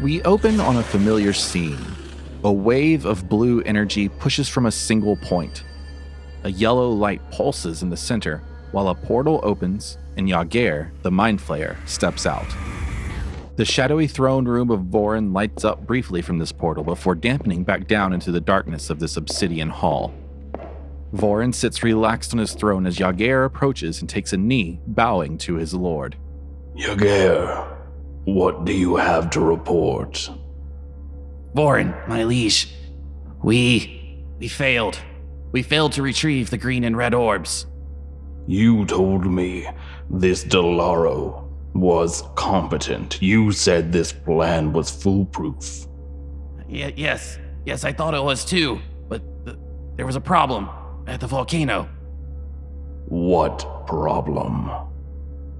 We open on a familiar scene. A wave of blue energy pushes from a single point. A yellow light pulses in the center, while a portal opens and Yager, the Mind Flayer, steps out. The shadowy throne room of Vorin lights up briefly from this portal before dampening back down into the darkness of this obsidian hall. Vorin sits relaxed on his throne as Yager approaches and takes a knee, bowing to his lord. Yager, what do you have to report? Vorin, my liege, we. we failed. We failed to retrieve the green and red orbs. You told me this Delaro was competent. You said this plan was foolproof. Y- yes, yes, I thought it was too, but th- there was a problem at the volcano. What problem?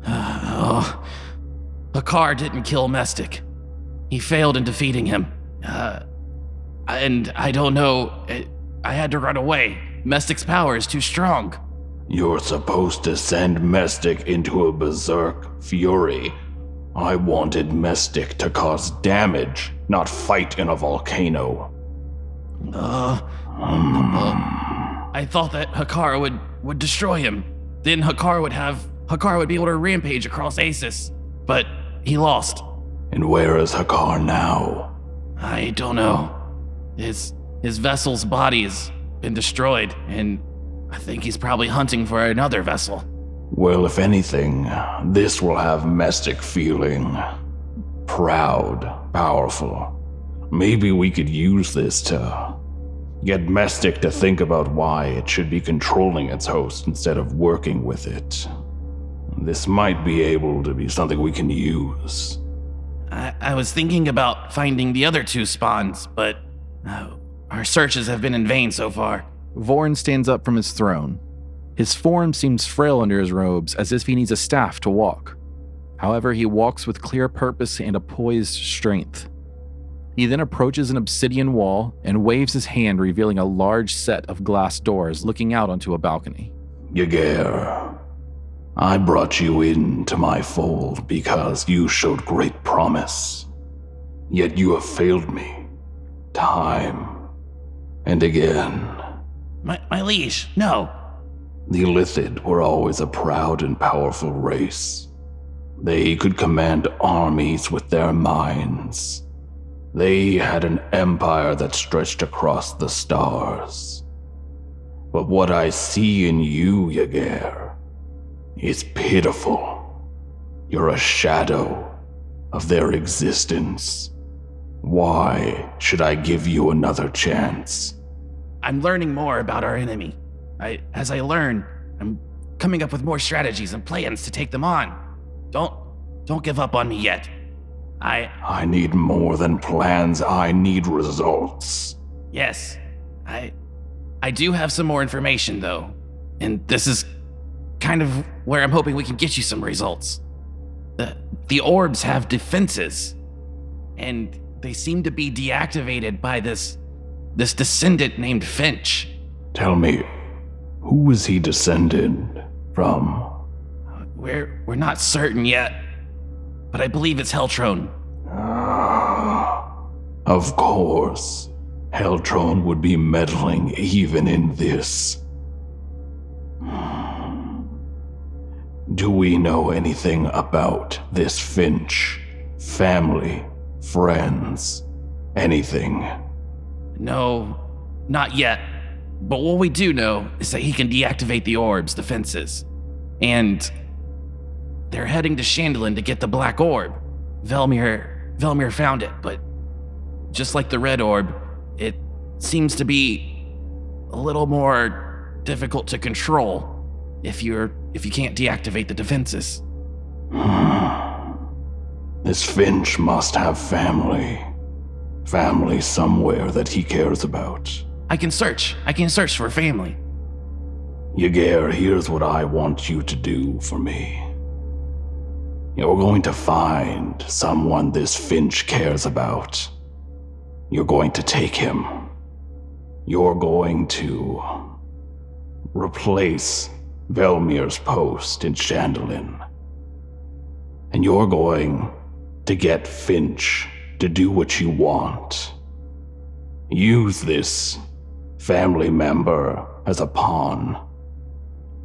oh, Hakar didn't kill Mestic. He failed in defeating him. Uh, and I don't know. I, I had to run away. Mestic's power is too strong. You're supposed to send Mestic into a berserk fury. I wanted Mestic to cause damage, not fight in a volcano. Uh, uh, I thought that Hakar would, would destroy him. Then Hakar would have Hakar would be able to rampage across Asus. But he lost. And where is Hakar now? I don't know. His his vessel's body has been destroyed, and I think he's probably hunting for another vessel. Well, if anything, this will have Mestic feeling proud, powerful. Maybe we could use this to get Mestic to think about why it should be controlling its host instead of working with it. This might be able to be something we can use. I, I was thinking about finding the other two spawns, but uh, our searches have been in vain so far. Vorin stands up from his throne. His form seems frail under his robes, as if he needs a staff to walk. However, he walks with clear purpose and a poised strength. He then approaches an obsidian wall and waves his hand, revealing a large set of glass doors looking out onto a balcony. Yager, I brought you into my fold because you showed great promise. Yet you have failed me, time and again. My, my liege, no. The Illithid were always a proud and powerful race. They could command armies with their minds. They had an empire that stretched across the stars. But what I see in you, Yager, is pitiful. You're a shadow of their existence. Why should I give you another chance? I'm learning more about our enemy. I, as I learn, I'm coming up with more strategies and plans to take them on. Don't, don't give up on me yet. I, I need more than plans. I need results. yes, I, I do have some more information though, and this is kind of where I'm hoping we can get you some results. The, the orbs have defenses, and they seem to be deactivated by this, this descendant named Finch. Tell me, who was he descended from? We're we're not certain yet, but I believe it's Heltron. Ah, of course. Heltron would be meddling even in this. Do we know anything about this Finch? Family? Friends? Anything? No, not yet. But what we do know is that he can deactivate the orb's defenses. And they're heading to Chandelier to get the black orb. Velmir Velmir found it, but just like the red orb, it seems to be a little more difficult to control if you're if you can't deactivate the defenses. This Finch must have family. Family somewhere that he cares about. I can search. I can search for family. Yager, here's what I want you to do for me. You're going to find someone this Finch cares about. You're going to take him. You're going to replace Velmir's post in Chandelier. And you're going to get Finch to do what you want. Use this family member as a pawn.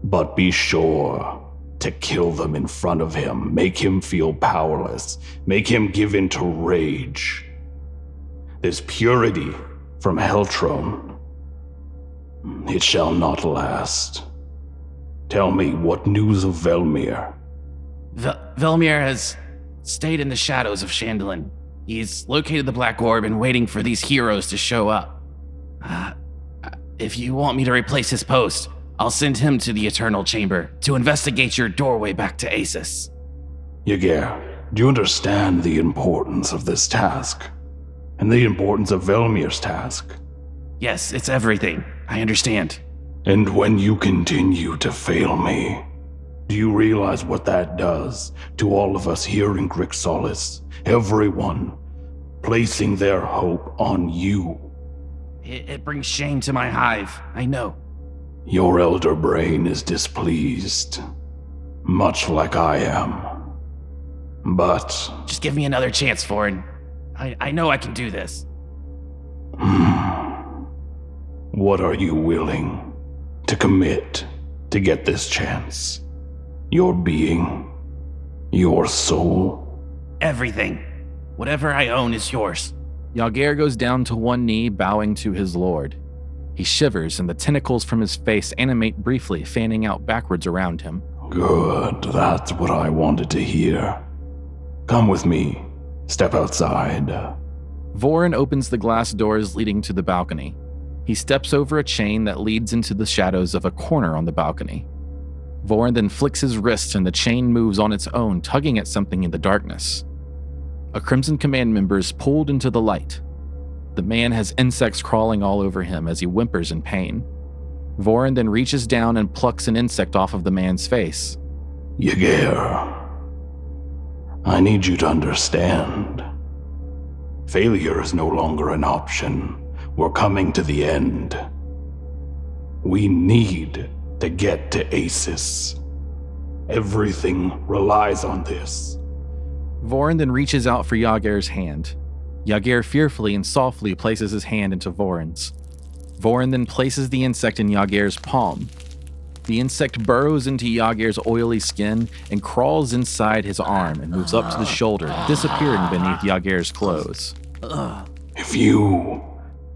But be sure to kill them in front of him, make him feel powerless, make him give in to rage. There's purity from Heltron. It shall not last. Tell me what news of Velmir? Vel- Velmir has stayed in the shadows of Chandolin. He's located the Black Orb and waiting for these heroes to show up. Uh, if you want me to replace his post, I'll send him to the Eternal Chamber to investigate your doorway back to Asus. Yager, do you understand the importance of this task? And the importance of Velmir's task? Yes, it's everything. I understand. And when you continue to fail me, do you realize what that does to all of us here in Grixalis? Everyone placing their hope on you. It, it brings shame to my hive, I know. Your elder brain is displeased, much like I am. But Just give me another chance, Vorin. I, I know I can do this. Hmm. what are you willing to commit to get this chance? Your being, your soul? Everything. Whatever I own is yours. Yager goes down to one knee, bowing to his lord. He shivers, and the tentacles from his face animate briefly, fanning out backwards around him. Good, that's what I wanted to hear. Come with me. Step outside. Vorin opens the glass doors leading to the balcony. He steps over a chain that leads into the shadows of a corner on the balcony. Vorin then flicks his wrist and the chain moves on its own, tugging at something in the darkness. A Crimson Command member is pulled into the light. The man has insects crawling all over him as he whimpers in pain. Vorin then reaches down and plucks an insect off of the man's face. Yager, I need you to understand. Failure is no longer an option. We're coming to the end. We need to get to Asus. Everything relies on this. Vorin then reaches out for Yager's hand. Yager fearfully and softly places his hand into Vorin's. Vorin then places the insect in Yager's palm. The insect burrows into Yager's oily skin and crawls inside his arm and moves up to the shoulder, disappearing beneath Yager's clothes. If you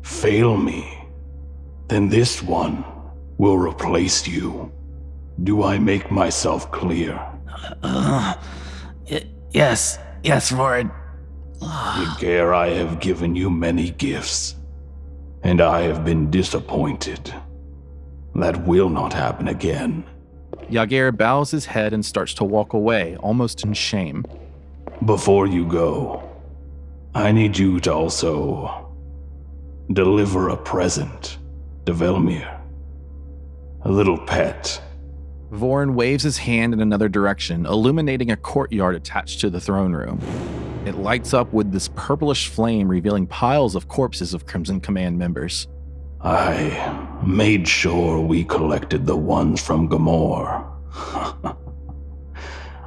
fail me, then this one will replace you. Do I make myself clear? Uh, y- yes, yes, Vorin. Yager, I have given you many gifts, and I have been disappointed. That will not happen again. Yager bows his head and starts to walk away, almost in shame. Before you go, I need you to also deliver a present to Velmir. A little pet. Vorin waves his hand in another direction, illuminating a courtyard attached to the throne room. It lights up with this purplish flame, revealing piles of corpses of Crimson Command members. I made sure we collected the ones from Gamor.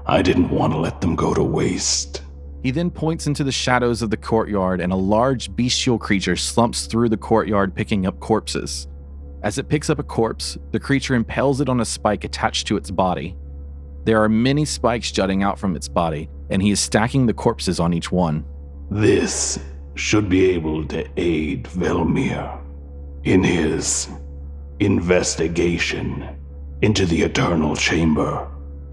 I didn't want to let them go to waste. He then points into the shadows of the courtyard, and a large bestial creature slumps through the courtyard picking up corpses. As it picks up a corpse, the creature impales it on a spike attached to its body. There are many spikes jutting out from its body, and he is stacking the corpses on each one. This should be able to aid Velmir in his investigation into the Eternal Chamber.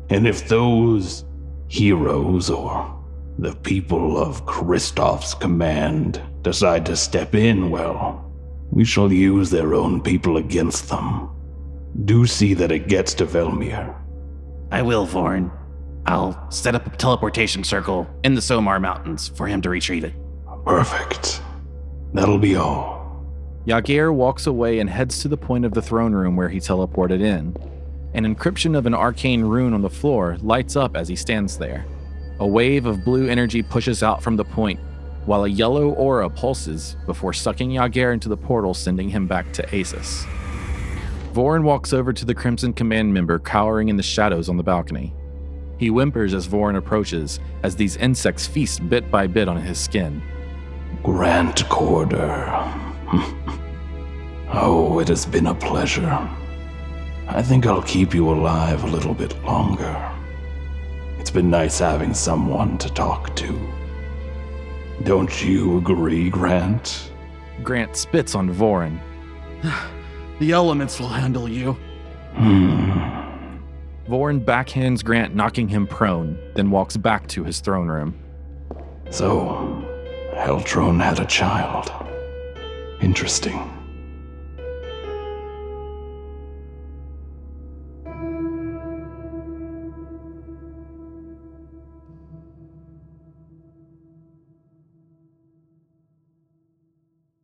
And if those heroes or the people of Kristoff's command decide to step in, well, we shall use their own people against them. Do see that it gets to Velmir. I will, Vorin. I'll set up a teleportation circle in the Somar Mountains for him to retrieve it. Perfect. That'll be all. Yager walks away and heads to the point of the throne room where he teleported in. An encryption of an arcane rune on the floor lights up as he stands there. A wave of blue energy pushes out from the point, while a yellow aura pulses before sucking Yager into the portal, sending him back to Asus. Vorin walks over to the Crimson Command member cowering in the shadows on the balcony. He whimpers as Vorin approaches, as these insects feast bit by bit on his skin. Grant Corder. oh, it has been a pleasure. I think I'll keep you alive a little bit longer. It's been nice having someone to talk to. Don't you agree, Grant? Grant spits on Vorin. The elements will handle you. Hmm. Vorin backhands Grant, knocking him prone, then walks back to his throne room. So, Heltron had a child. Interesting.